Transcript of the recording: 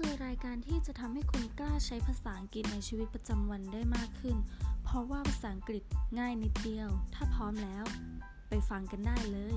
คือรายการที่จะทำให้คุณกล้าใช้ภาษาอังกฤษในชีวิตประจำวันได้มากขึ้น เพราะว่าภาษาอังกฤษง่ายนิดเดียว ถ้าพร้อมแล้ว ไปฟังกันได้เลย